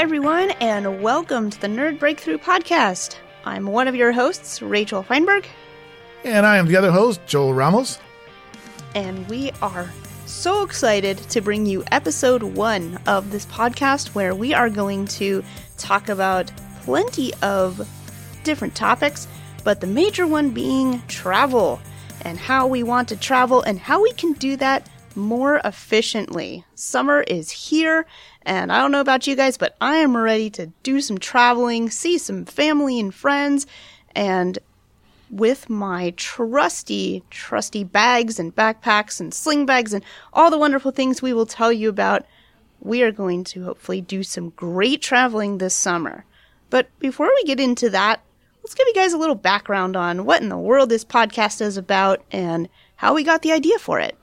Hi, everyone, and welcome to the Nerd Breakthrough Podcast. I'm one of your hosts, Rachel Feinberg. And I am the other host, Joel Ramos. And we are so excited to bring you episode one of this podcast where we are going to talk about plenty of different topics, but the major one being travel and how we want to travel and how we can do that more efficiently. Summer is here, and I don't know about you guys, but I am ready to do some traveling, see some family and friends, and with my trusty, trusty bags and backpacks and sling bags and all the wonderful things we will tell you about, we are going to hopefully do some great traveling this summer. But before we get into that, let's give you guys a little background on what in the world this podcast is about and how we got the idea for it.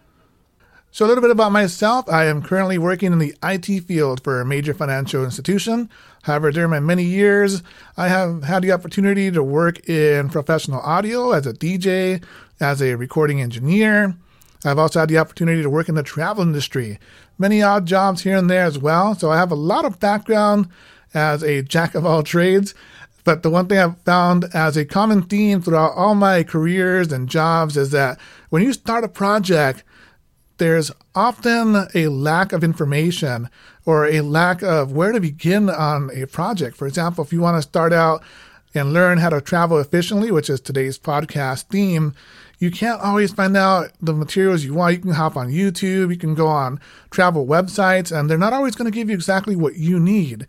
So, a little bit about myself. I am currently working in the IT field for a major financial institution. However, during my many years, I have had the opportunity to work in professional audio as a DJ, as a recording engineer. I've also had the opportunity to work in the travel industry, many odd jobs here and there as well. So, I have a lot of background as a jack of all trades. But the one thing I've found as a common theme throughout all my careers and jobs is that when you start a project, there's often a lack of information or a lack of where to begin on a project. For example, if you want to start out and learn how to travel efficiently, which is today's podcast theme, you can't always find out the materials you want. You can hop on YouTube, you can go on travel websites, and they're not always going to give you exactly what you need.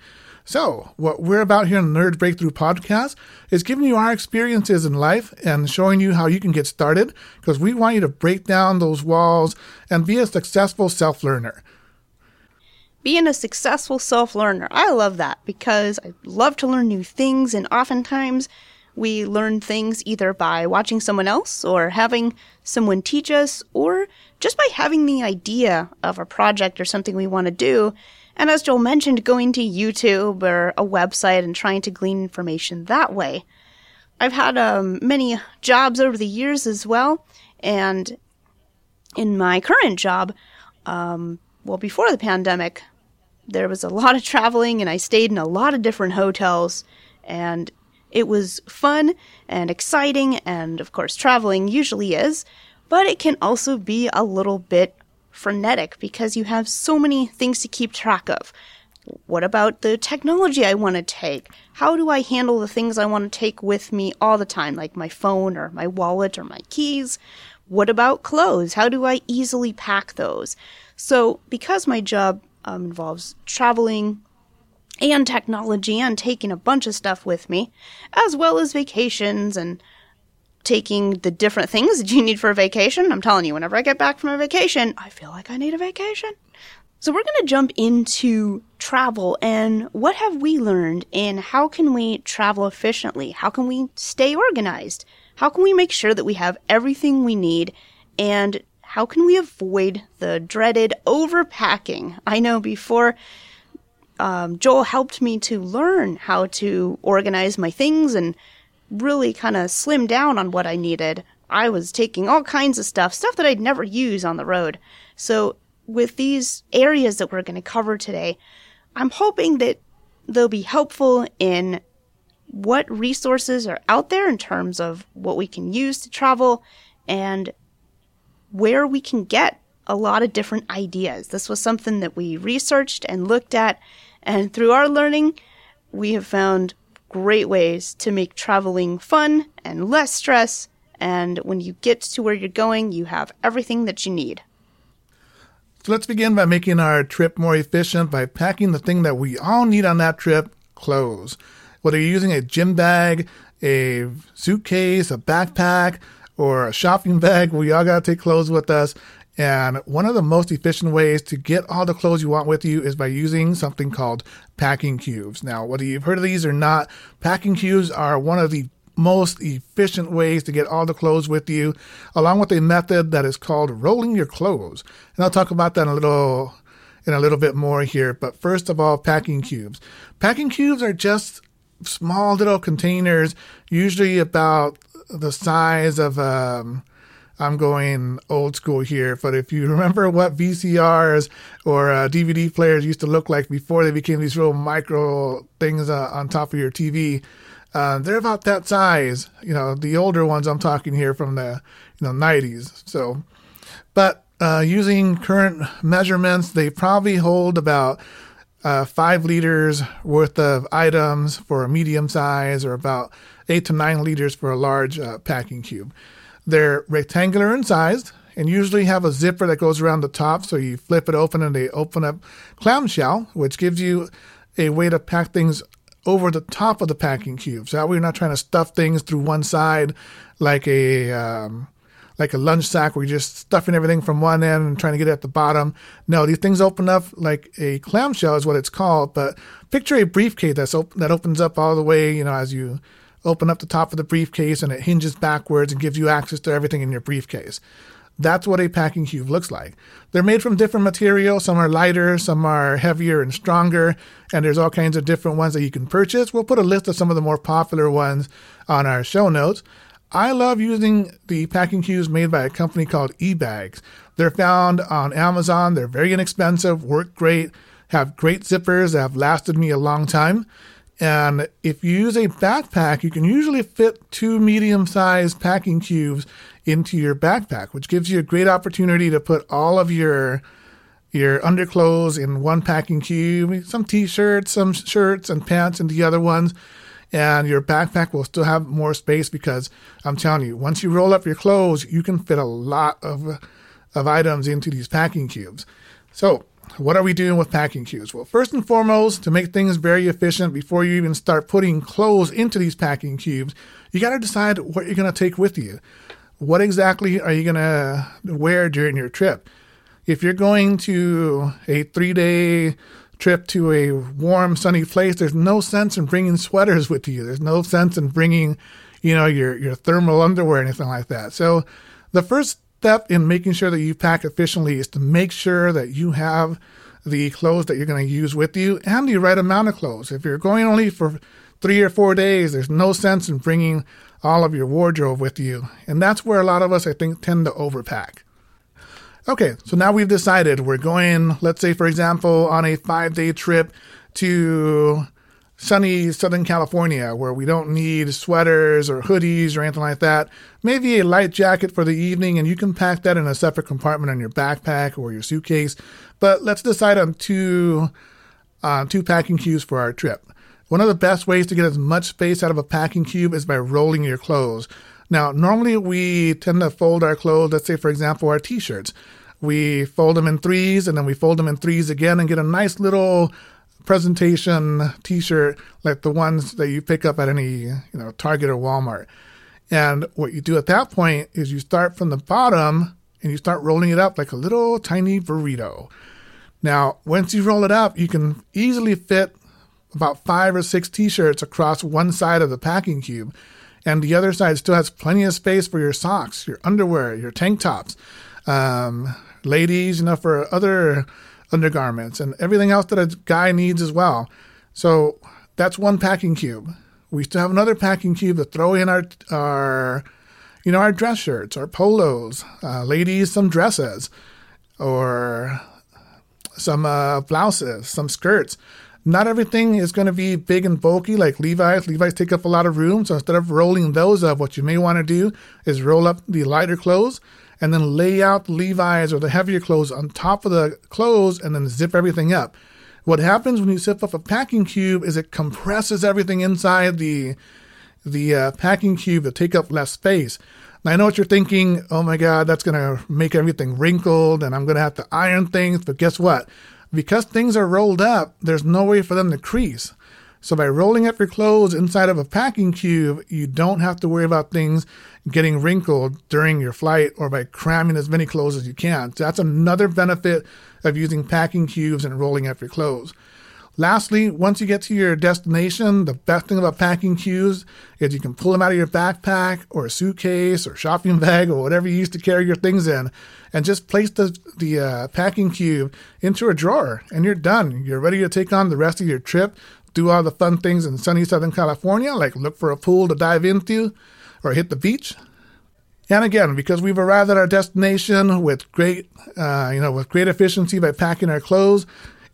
So, what we're about here in the Nerd Breakthrough podcast is giving you our experiences in life and showing you how you can get started because we want you to break down those walls and be a successful self learner. Being a successful self learner, I love that because I love to learn new things, and oftentimes we learn things either by watching someone else or having someone teach us or just by having the idea of a project or something we want to do and as Joel mentioned, going to YouTube or a website and trying to glean information that way. I've had um, many jobs over the years as well, and in my current job, um, well, before the pandemic, there was a lot of traveling, and I stayed in a lot of different hotels, and it was fun and exciting, and of course, traveling usually is, but it can also be a little bit frenetic because you have so many things to keep track of. What about the technology I want to take? How do I handle the things I want to take with me all the time, like my phone or my wallet or my keys? What about clothes? How do I easily pack those? So, because my job um, involves traveling and technology and taking a bunch of stuff with me, as well as vacations and taking the different things that you need for a vacation. I'm telling you, whenever I get back from a vacation, I feel like I need a vacation. So we're going to jump into travel and what have we learned and how can we travel efficiently? How can we stay organized? How can we make sure that we have everything we need and how can we avoid the dreaded overpacking? I know before um, Joel helped me to learn how to organize my things and really kind of slim down on what I needed. I was taking all kinds of stuff, stuff that I'd never use on the road. So, with these areas that we're going to cover today, I'm hoping that they'll be helpful in what resources are out there in terms of what we can use to travel and where we can get a lot of different ideas. This was something that we researched and looked at, and through our learning, we have found great ways to make traveling fun and less stress. And when you get to where you're going, you have everything that you need. So let's begin by making our trip more efficient by packing the thing that we all need on that trip clothes. Whether you're using a gym bag, a suitcase, a backpack, or a shopping bag, we all got to take clothes with us. And one of the most efficient ways to get all the clothes you want with you is by using something called packing cubes. Now, whether you've heard of these or not, packing cubes are one of the most efficient ways to get all the clothes with you, along with a method that is called rolling your clothes. And I'll talk about that in a little in a little bit more here. But first of all, packing cubes. Packing cubes are just small little containers, usually about the size of um, I'm going old school here, but if you remember what VCRs or uh, DVD players used to look like before they became these real micro things uh, on top of your TV, uh, they're about that size. You know, the older ones I'm talking here from the you know 90s. So, but uh, using current measurements, they probably hold about uh, five liters worth of items for a medium size, or about eight to nine liters for a large uh, packing cube. They're rectangular in size and usually have a zipper that goes around the top. So you flip it open and they open up clamshell, which gives you a way to pack things over the top of the packing cube. So that way you're not trying to stuff things through one side like a um, like a lunch sack where you're just stuffing everything from one end and trying to get it at the bottom. No, these things open up like a clamshell is what it's called. But picture a briefcase that's op- that opens up all the way, you know, as you open up the top of the briefcase and it hinges backwards and gives you access to everything in your briefcase. That's what a packing cube looks like. They're made from different materials. Some are lighter, some are heavier and stronger, and there's all kinds of different ones that you can purchase. We'll put a list of some of the more popular ones on our show notes. I love using the packing cubes made by a company called eBags. They're found on Amazon. They're very inexpensive, work great, have great zippers that have lasted me a long time. And if you use a backpack, you can usually fit two medium sized packing cubes into your backpack, which gives you a great opportunity to put all of your your underclothes in one packing cube, some t-shirts, some shirts and pants in the other ones, and your backpack will still have more space because I'm telling you, once you roll up your clothes, you can fit a lot of of items into these packing cubes. So what are we doing with packing cubes? Well, first and foremost, to make things very efficient before you even start putting clothes into these packing cubes, you got to decide what you're going to take with you. What exactly are you going to wear during your trip? If you're going to a three day trip to a warm, sunny place, there's no sense in bringing sweaters with you. There's no sense in bringing, you know, your, your thermal underwear or anything like that. So the first step in making sure that you pack efficiently is to make sure that you have the clothes that you're going to use with you and the right amount of clothes. If you're going only for three or four days, there's no sense in bringing all of your wardrobe with you. And that's where a lot of us, I think, tend to overpack. Okay, so now we've decided we're going, let's say, for example, on a five day trip to sunny Southern California where we don't need sweaters or hoodies or anything like that. Maybe a light jacket for the evening, and you can pack that in a separate compartment on your backpack or your suitcase. But let's decide on two, uh, two packing cubes for our trip. One of the best ways to get as much space out of a packing cube is by rolling your clothes. Now, normally we tend to fold our clothes, let's say, for example, our t shirts. We fold them in threes and then we fold them in threes again and get a nice little presentation t-shirt like the ones that you pick up at any you know Target or Walmart. And what you do at that point is you start from the bottom and you start rolling it up like a little tiny burrito. Now, once you roll it up, you can easily fit about five or six t-shirts across one side of the packing cube and the other side still has plenty of space for your socks, your underwear, your tank tops. Um, ladies, you know, for other undergarments and everything else that a guy needs as well. So that's one packing cube. We still have another packing cube to throw in our our you know our dress shirts, our polos, uh, ladies some dresses, or some uh, blouses, some skirts. Not everything is going to be big and bulky like Levi's. Levi's take up a lot of room, so instead of rolling those up, what you may want to do is roll up the lighter clothes and then lay out Levi's or the heavier clothes on top of the clothes and then zip everything up. What happens when you zip up a packing cube is it compresses everything inside the the uh, packing cube to take up less space. Now I know what you're thinking. Oh my God, that's going to make everything wrinkled, and I'm going to have to iron things. But guess what? Because things are rolled up, there's no way for them to crease. So by rolling up your clothes inside of a packing cube, you don't have to worry about things getting wrinkled during your flight or by cramming as many clothes as you can. So that's another benefit of using packing cubes and rolling up your clothes. Lastly, once you get to your destination, the best thing about packing cubes is you can pull them out of your backpack or a suitcase or shopping bag or whatever you used to carry your things in and just place the, the uh, packing cube into a drawer and you're done. You're ready to take on the rest of your trip do all the fun things in sunny Southern California, like look for a pool to dive into or hit the beach. And again, because we've arrived at our destination with great, uh, you know, with great efficiency by packing our clothes,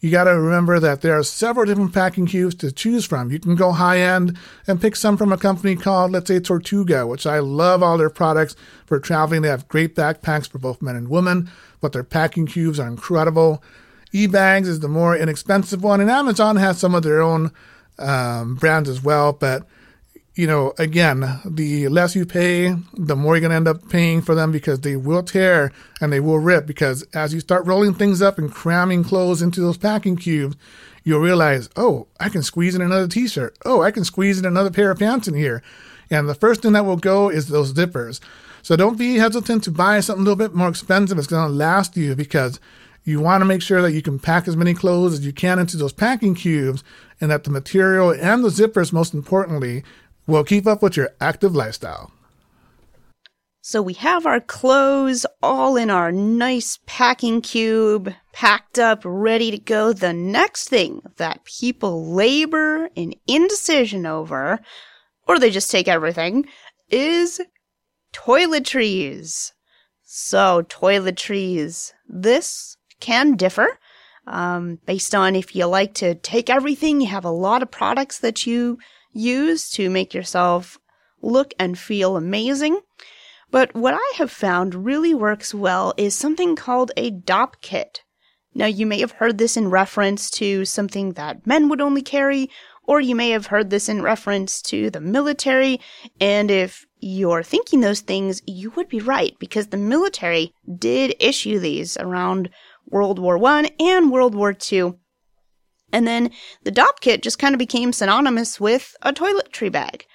you got to remember that there are several different packing cubes to choose from. You can go high end and pick some from a company called, let's say, Tortuga, which I love all their products for traveling. They have great backpacks for both men and women, but their packing cubes are incredible. eBags is the more inexpensive one, and Amazon has some of their own um, brands as well, but you know, again, the less you pay, the more you're going to end up paying for them because they will tear and they will rip. Because as you start rolling things up and cramming clothes into those packing cubes, you'll realize, oh, I can squeeze in another t shirt. Oh, I can squeeze in another pair of pants in here. And the first thing that will go is those zippers. So don't be hesitant to buy something a little bit more expensive. It's going to last you because you want to make sure that you can pack as many clothes as you can into those packing cubes and that the material and the zippers, most importantly, will keep up with your active lifestyle. So we have our clothes all in our nice packing cube, packed up, ready to go. The next thing that people labor in indecision over, or they just take everything, is toiletries. So, toiletries. This can differ um, based on if you like to take everything, you have a lot of products that you use to make yourself look and feel amazing. But what I have found really works well is something called a Dopp kit. Now, you may have heard this in reference to something that men would only carry, or you may have heard this in reference to the military. And if you're thinking those things, you would be right, because the military did issue these around World War One and World War Two. And then the Dopp kit just kind of became synonymous with a toiletry bag.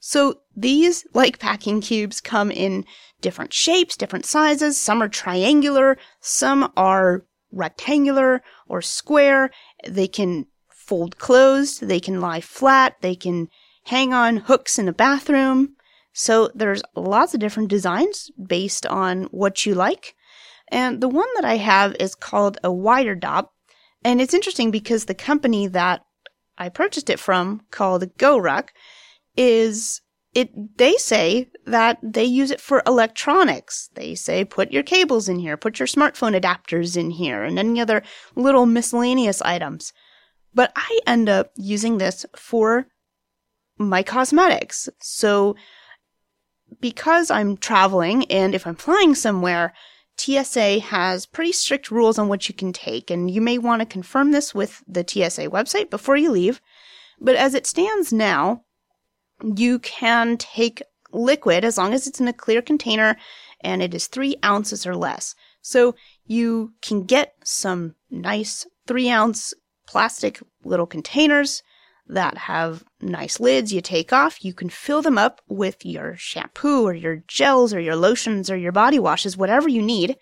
So these, like packing cubes, come in different shapes, different sizes. Some are triangular, some are rectangular or square. They can fold closed, they can lie flat, they can hang on hooks in a bathroom. So there's lots of different designs based on what you like. And the one that I have is called a Wire Dopp, and it's interesting because the company that I purchased it from, called GoRuck, is it they say that they use it for electronics. They say put your cables in here, put your smartphone adapters in here, and any other little miscellaneous items. But I end up using this for my cosmetics. So because I'm traveling and if I'm flying somewhere, TSA has pretty strict rules on what you can take, and you may want to confirm this with the TSA website before you leave. But as it stands now, you can take liquid as long as it's in a clear container and it is three ounces or less. So you can get some nice three ounce plastic little containers that have nice lids you take off. You can fill them up with your shampoo or your gels or your lotions or your body washes, whatever you need.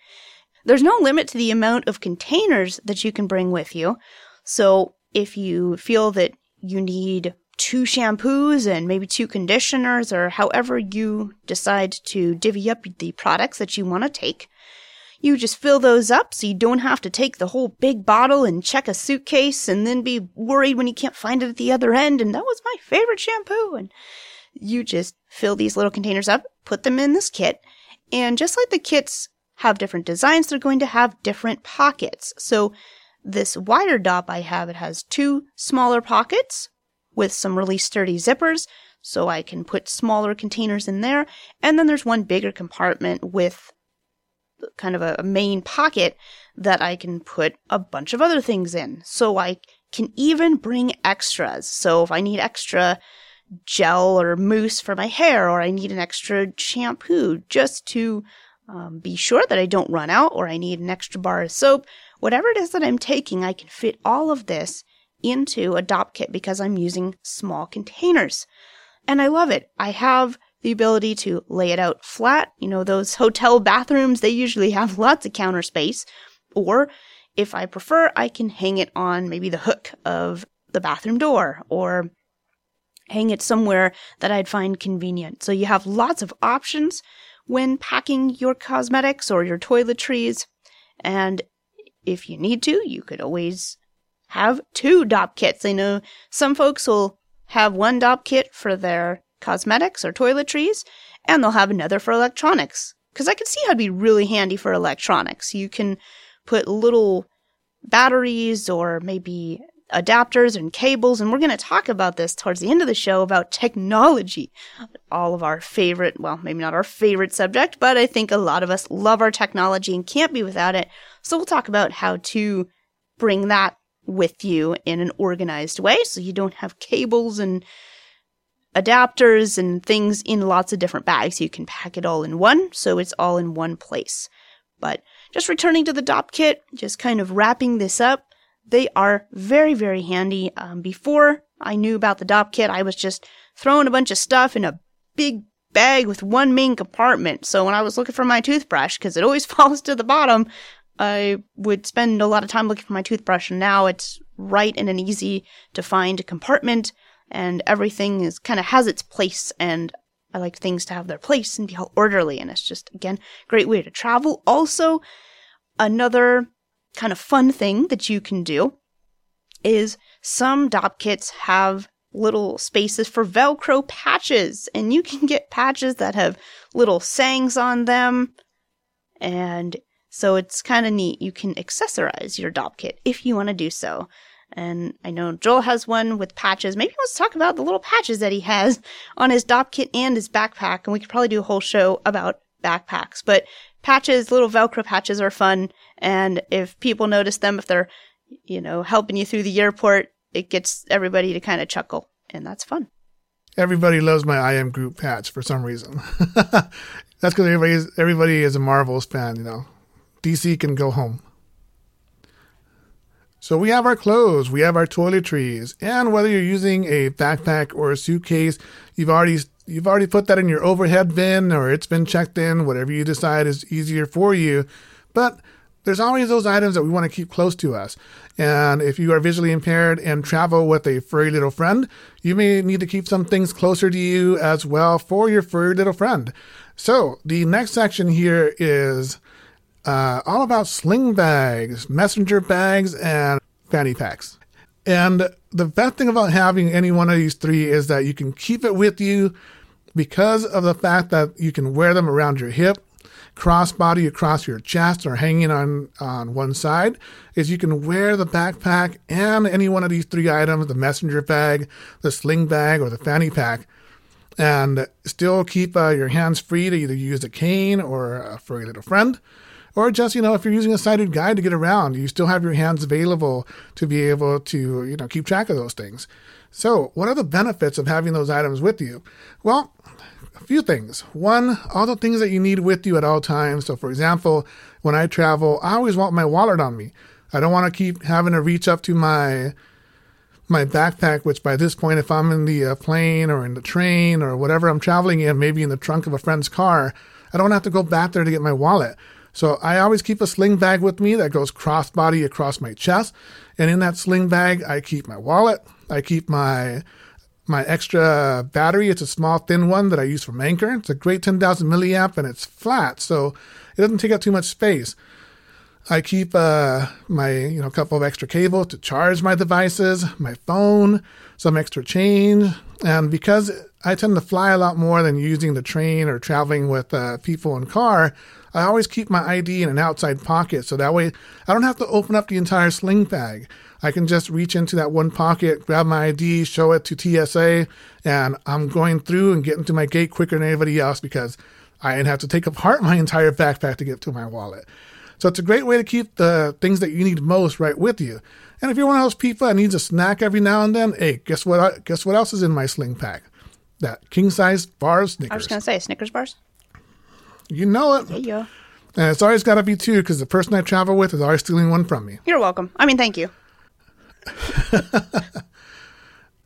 There's no limit to the amount of containers that you can bring with you. So if you feel that you need two shampoos and maybe two conditioners or however you decide to divvy up the products that you want to take, you just fill those up so you don't have to take the whole big bottle and check a suitcase and then be worried when you can't find it at the other end. And that was my favorite shampoo. And you just fill these little containers up, put them in this kit. And just like the kits have different designs, they're going to have different pockets. So this Wire Dopp I have, it has two smaller pockets with some really sturdy zippers. So I can put smaller containers in there. And then there's one bigger compartment with kind of a, main pocket that I can put a bunch of other things in. So I can even bring extras. So if I need extra gel or mousse for my hair, or I need an extra shampoo just to um, be sure that I don't run out, or I need an extra bar of soap, whatever it is that I'm taking, I can fit all of this into a Dopp kit because I'm using small containers. And I love it. I have the ability to lay it out flat. You know, those hotel bathrooms, they usually have lots of counter space. Or if I prefer, I can hang it on maybe the hook of the bathroom door or hang it somewhere that I'd find convenient. So you have lots of options when packing your cosmetics or your toiletries. And if you need to, you could always have two Dopp kits. I know some folks will have one Dopp kit for their cosmetics or toiletries, and they'll have another for electronics. Because I can see how it'd be really handy for electronics. You can put little batteries or maybe adapters and cables, and we're going to talk about this towards the end of the show about technology. All of our favorite, well, maybe not our favorite subject, but I think a lot of us love our technology and can't be without it. So we'll talk about how to bring that with you in an organized way so you don't have cables and adapters and things in lots of different bags. You can pack it all in one so it's all in one place. But just returning to the Dopp kit, just kind of wrapping this up, they are very, very handy. Um, before I knew about the Dopp kit, I was just throwing a bunch of stuff in a big bag with one main compartment. So when I was looking for my toothbrush, because it always falls to the bottom, I would spend a lot of time looking for my toothbrush. And now it's right in an easy to find compartment, and everything is kind of has its place. And I like things to have their place and be all orderly. And it's just again great way to travel. Also, another kind of fun thing that you can do is some Dopp kits have little spaces for Velcro patches, and you can get patches that have little sayings on them. And so it's kind of neat. You can accessorize your Dopp kit if you want to do so. And I know Joel has one with patches. Maybe let's talk about the little patches that he has on his Dopp kit and his backpack. And we could probably do a whole show about backpacks. But patches, little Velcro patches are fun. And if people notice them, if they're, you know, helping you through the airport, it gets everybody to kind of chuckle. And that's fun. Everybody loves my I am Groot patch for some reason. that's because everybody is, everybody is a Marvels fan, you know. DC can go home. So we have our clothes, we have our toiletries, and whether you're using a backpack or a suitcase, you've already you've already put that in your overhead bin or it's been checked in, whatever you decide is easier for you. But there's always those items that we want to keep close to us. And if you are visually impaired and travel with a furry little friend, you may need to keep some things closer to you as well for your furry little friend. So the next section here is uh, all about sling bags, messenger bags, and fanny packs. And the best thing about having any one of these three is that you can keep it with you because of the fact that you can wear them around your hip, crossbody across your chest, or hanging on, on one side. Is you can wear the backpack and any one of these three items the messenger bag, the sling bag, or the fanny pack and still keep uh, your hands free to either use a cane or a furry little friend or just you know if you're using a sighted guide to get around you still have your hands available to be able to you know keep track of those things. So what are the benefits of having those items with you? Well a few things. One all the things that you need with you at all times. So for example when i travel i always want my wallet on me. I don't want to keep having to reach up to my my backpack, which by this point, if I'm in the uh, plane or in the train or whatever I'm traveling in, maybe in the trunk of a friend's car, I don't have to go back there to get my wallet. So I always keep a sling bag with me that goes crossbody across my chest. And in that sling bag, I keep my wallet. I keep my my extra battery. It's a small, thin one that I use from Anker. It's a great 10,000 milliamp and it's flat, so it doesn't take up too much space. I keep uh, my you know couple of extra cables to charge my devices, my phone, some extra change, and because I tend to fly a lot more than using the train or traveling with uh, people in car, I always keep my ID in an outside pocket so that way I don't have to open up the entire sling bag. I can just reach into that one pocket, grab my ID, show it to TSA, and I'm going through and getting to my gate quicker than anybody else because I didn't have to take apart my entire backpack to get to my wallet. So it's a great way to keep the things that you need most right with you. And if you're one of those people that needs a snack every now and then, hey, guess what? Guess what else is in my sling pack? That king size bars Snickers. I was going to say Snickers bars. You know it. Yeah. And it's always got to be two because the person I travel with is always stealing one from me. You're welcome. I mean, thank you.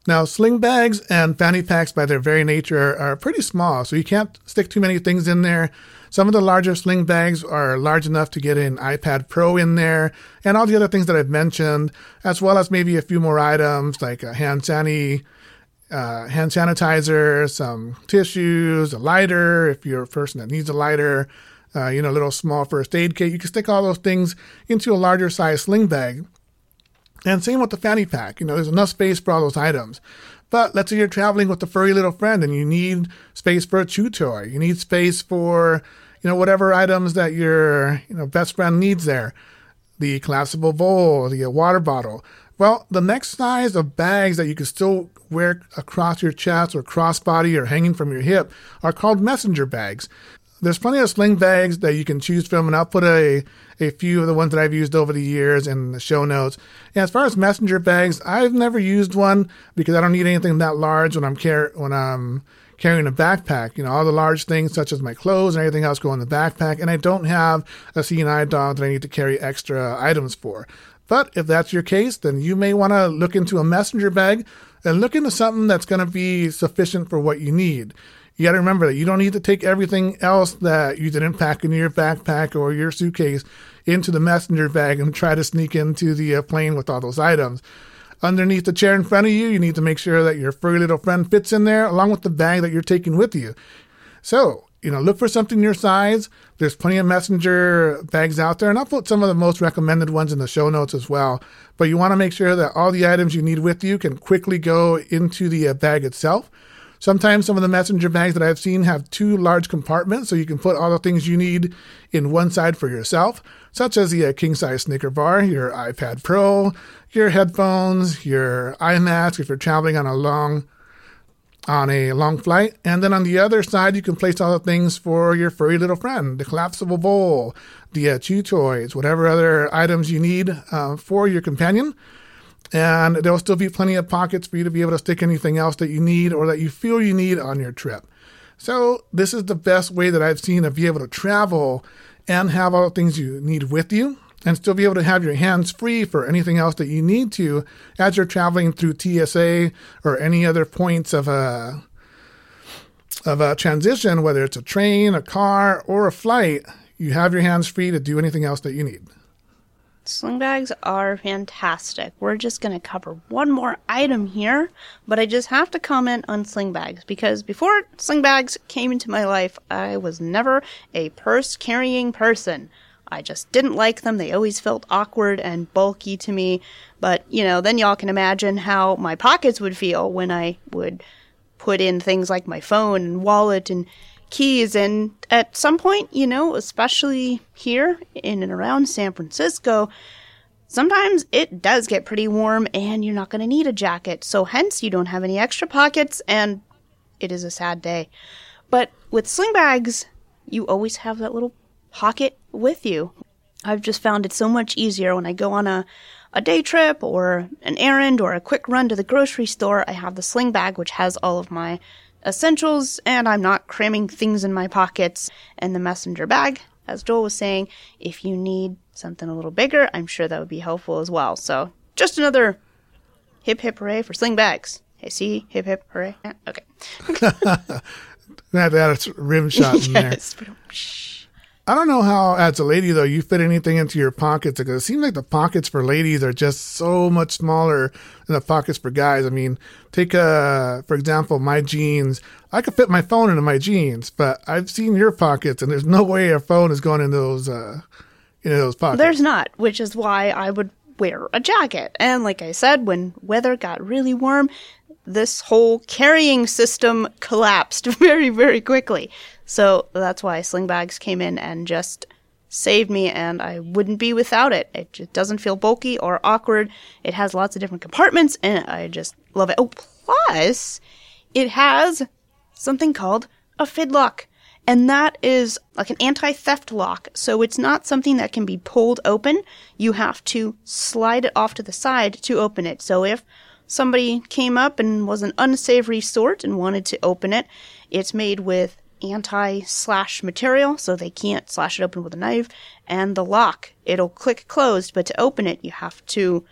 now, sling bags and fanny packs, by their very nature, are pretty small, so you can't stick too many things in there. Some of the larger sling bags are large enough to get an iPad Pro in there, and all the other things that I've mentioned, as well as maybe a few more items like a hand sanitizer uh, hand sanitizer, some tissues, a lighter if you're a person that needs a lighter, uh, you know, a little small first aid kit. You can stick all those things into a larger size sling bag. And same with the fanny pack. You know, there's enough space for all those items. But let's say you're traveling with a furry little friend and you need space for a chew toy. You need space for, you know, whatever items that your, you know, best friend needs there. The collapsible bowl, the water bottle. Well, the next size of bags that you can still wear across your chest or crossbody or hanging from your hip are called messenger bags. There's plenty of sling bags that you can choose from, and I'll put a, a few of the ones that I've used over the years in the show notes. And as far as messenger bags, I've never used one because I don't need anything that large when I'm car- when I'm carrying a backpack. You know, all the large things such as my clothes and everything else go in the backpack, and I don't have a seeing dog that I need to carry extra items for. But if that's your case, then you may want to look into a messenger bag and look into something that's going to be sufficient for what you need. You got to remember that you don't need to take everything else that you didn't pack in your backpack or your suitcase into the messenger bag and try to sneak into the uh, plane with all those items. Underneath the chair in front of you, you need to make sure that your furry little friend fits in there along with the bag that you're taking with you. So, you know, look for something your size. There's plenty of messenger bags out there, and I'll put some of the most recommended ones in the show notes as well. But you want to make sure that all the items you need with you can quickly go into the uh, bag itself. Sometimes some of the messenger bags that I've seen have two large compartments, so you can put all the things you need in one side for yourself, such as the uh, king size Snicker bar, your iPad Pro, your headphones, your eye mask if you're traveling on a long on a long flight. And then on the other side, you can place all the things for your furry little friend the collapsible bowl, the uh, chew toys, whatever other items you need uh, for your companion. And there'll still be plenty of pockets for you to be able to stick anything else that you need or that you feel you need on your trip. So, this is the best way that I've seen to be able to travel and have all the things you need with you and still be able to have your hands free for anything else that you need to as you're traveling through TSA or any other points of a of a transition, whether it's a train, a car, or a flight. You have your hands free to do anything else that you need. Sling bags are fantastic. We're just going to cover one more item here, but I just have to comment on sling bags because before sling bags came into my life, I was never a purse carrying person. I just didn't like them. They always felt awkward and bulky to me. But, you know, then y'all can imagine how my pockets would feel when I would put in things like my phone and wallet and keys. And at some point, you know, especially here in and around San Francisco, sometimes it does get pretty warm and you're not going to need a jacket. So, hence, you don't have any extra pockets and it is a sad day. But with sling bags, you always have that little pocket with you. I've just found it so much easier when I go on a, a day trip or an errand or a quick run to the grocery store. I have the sling bag, which has all of my essentials, and I'm not cramming things in my pockets. And the messenger bag, as Joel was saying, if you need something a little bigger, I'm sure that would be helpful as well. So, just another hip hip hooray for sling bags. Hey, see, hip hip hooray. Okay. I have to add a rim shot in yes. there. I don't know how, as a lady though, you fit anything into your pockets because it seems like the pockets for ladies are just so much smaller than the pockets for guys. I mean, take uh, for example, my jeans. I could fit my phone into my jeans, but I've seen your pockets, and there's no way a phone is going in those uh, into those pockets. There's not, which is why I would wear a jacket. And like I said, when weather got really warm, this whole carrying system collapsed very, very quickly. So that's why sling bags came in and just saved me, and I wouldn't be without it. It just doesn't feel bulky or awkward. It has lots of different compartments, and I just love it. Oh, plus, it has something called a Fidlock. And that is like an anti theft lock. So it's not something that can be pulled open. You have to slide it off to the side to open it. So if somebody came up and was an unsavory sort and wanted to open it, it's made with anti slash material, so they can't slash it open with a knife. And the lock, it'll click closed, but to open it, you have to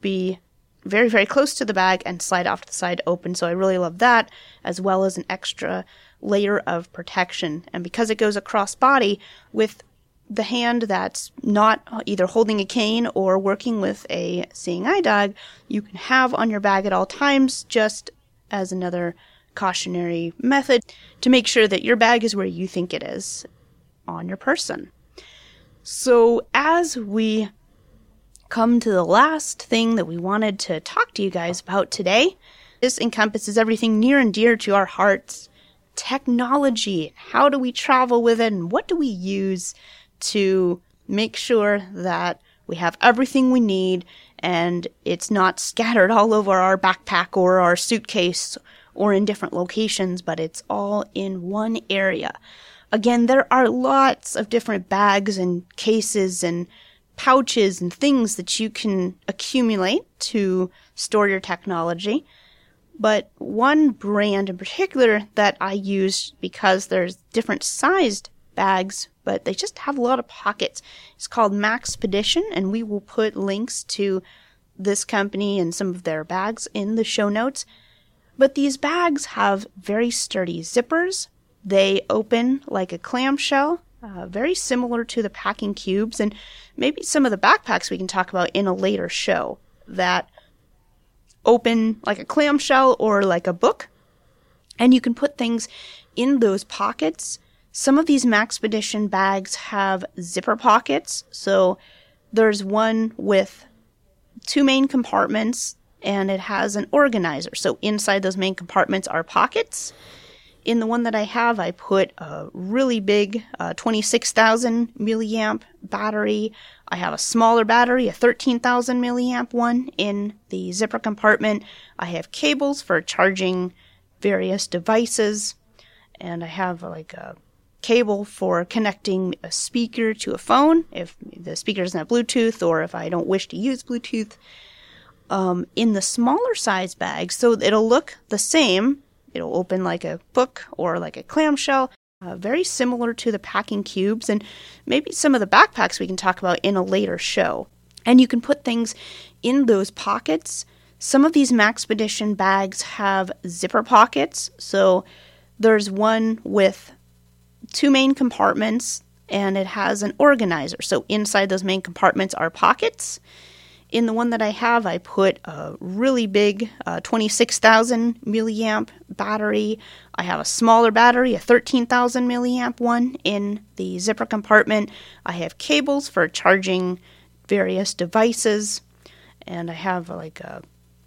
be very, very close to the bag and slide off to the side open. So I really love that, as well as an extra layer of protection. And because it goes across body with the hand that's not either holding a cane or working with a seeing eye dog, you can have on your bag at all times just as another cautionary method to make sure that your bag is where you think it is on your person. So, as we come to the last thing that we wanted to talk to you guys about today. This encompasses everything near and dear to our hearts technology. How do we travel with it, and what do we use to make sure that we have everything we need and it's not scattered all over our backpack or our suitcase or in different locations, but it's all in one area. Again, there are lots of different bags and cases and pouches and things that you can accumulate to store your technology. But one brand in particular that I use because there's different sized bags, but they just have a lot of pockets. It's called Maxpedition, and we will put links to this company and some of their bags in the show notes. But these bags have very sturdy zippers. They open like a clamshell, uh, very similar to the packing cubes, and maybe some of the backpacks we can talk about in a later show that open like a clamshell or like a book. And you can put things in those pockets. Some of these Maxpedition bags have zipper pockets. So there's one with two main compartments and it has an organizer. So inside those main compartments are pockets. In the one that I have, I put a really big uh, 26,000 milliamp battery. I have a smaller battery, a 13,000 milliamp one in the zipper compartment. I have cables for charging various devices, and I have like a cable for connecting a speaker to a phone if the speaker doesn't have Bluetooth or if I don't wish to use Bluetooth. Um, in the smaller size bag, so it'll look the same. It'll open like a book or like a clamshell, uh, very similar to the packing cubes and maybe some of the backpacks we can talk about in a later show. And you can put things in those pockets. Some of these Maxpedition bags have zipper pockets. So there's one with two main compartments and it has an organizer. So inside those main compartments are pockets. In the one that I have, I put a really big uh, 26,000 milliamp battery. I have a smaller battery, a 13,000 milliamp one in the zipper compartment. I have cables for charging various devices, and I have like a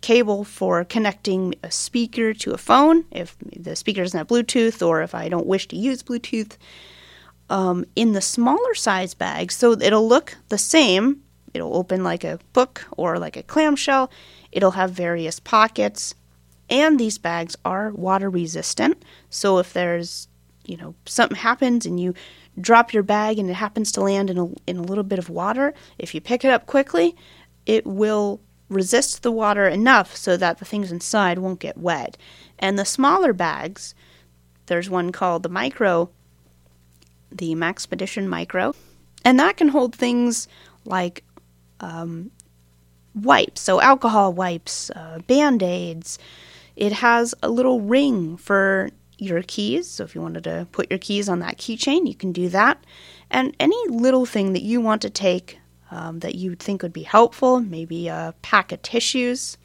cable for connecting a speaker to a phone if the speaker doesn't have Bluetooth or if I don't wish to use Bluetooth. Um, in the smaller size bag, so it'll look the same. It'll open like a book or like a clamshell. It'll have various pockets, and these bags are water resistant. So if there's you know something happens and you drop your bag and it happens to land in a, in a little bit of water, if you pick it up quickly, it will resist the water enough so that the things inside won't get wet. And the smaller bags, there's one called the Micro, the Maxpedition Micro, and that can hold things like um, wipes, so alcohol wipes, uh, band aids. It has a little ring for your keys. So if you wanted to put your keys on that keychain, you can do that. And any little thing that you want to take um, that you'd think would be helpful, maybe a pack of tissues.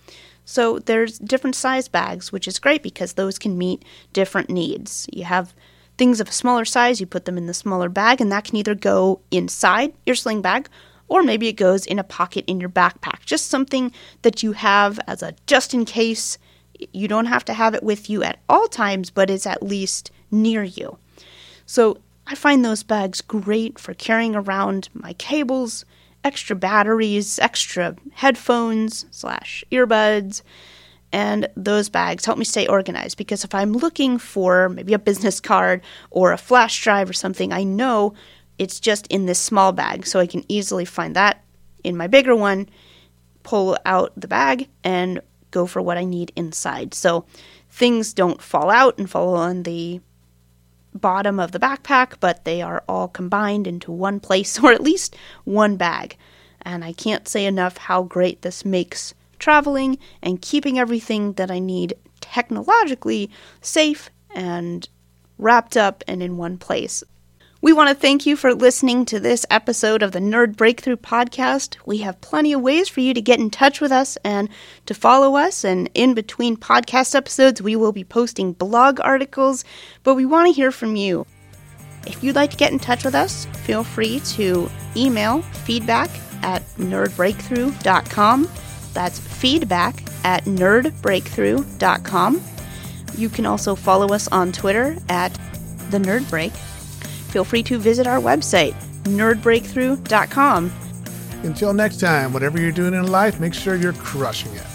So there's different size bags, which is great because those can meet different needs. You have things of a smaller size, you put them in the smaller bag, and that can either go inside your sling bag or maybe it goes in a pocket in your backpack. Just something that you have as a just in case. You don't have to have it with you at all times, but it's at least near you. So I find those bags great for carrying around my cables, extra batteries, extra headphones slash earbuds, and those bags help me stay organized because if I'm looking for maybe a business card or a flash drive or something, I know it's just in this small bag, so I can easily find that in my bigger one, pull out the bag, and go for what I need inside. So things don't fall out and fall on the bottom of the backpack, but they are all combined into one place or at least one bag. And I can't say enough how great this makes traveling and keeping everything that I need technologically safe and wrapped up and in one place. We want to thank you for listening to this episode of the Nerd Breakthrough Podcast. We have plenty of ways for you to get in touch with us and to follow us. And in between podcast episodes, we will be posting blog articles, but we want to hear from you. If you'd like to get in touch with us, feel free to email feedback at nerdbreakthrough.com. That's feedback at nerdbreakthrough.com. You can also follow us on Twitter at the Nerd Break. Feel free to visit our website, nerdbreakthrough.com. Until next time, whatever you're doing in life, make sure you're crushing it.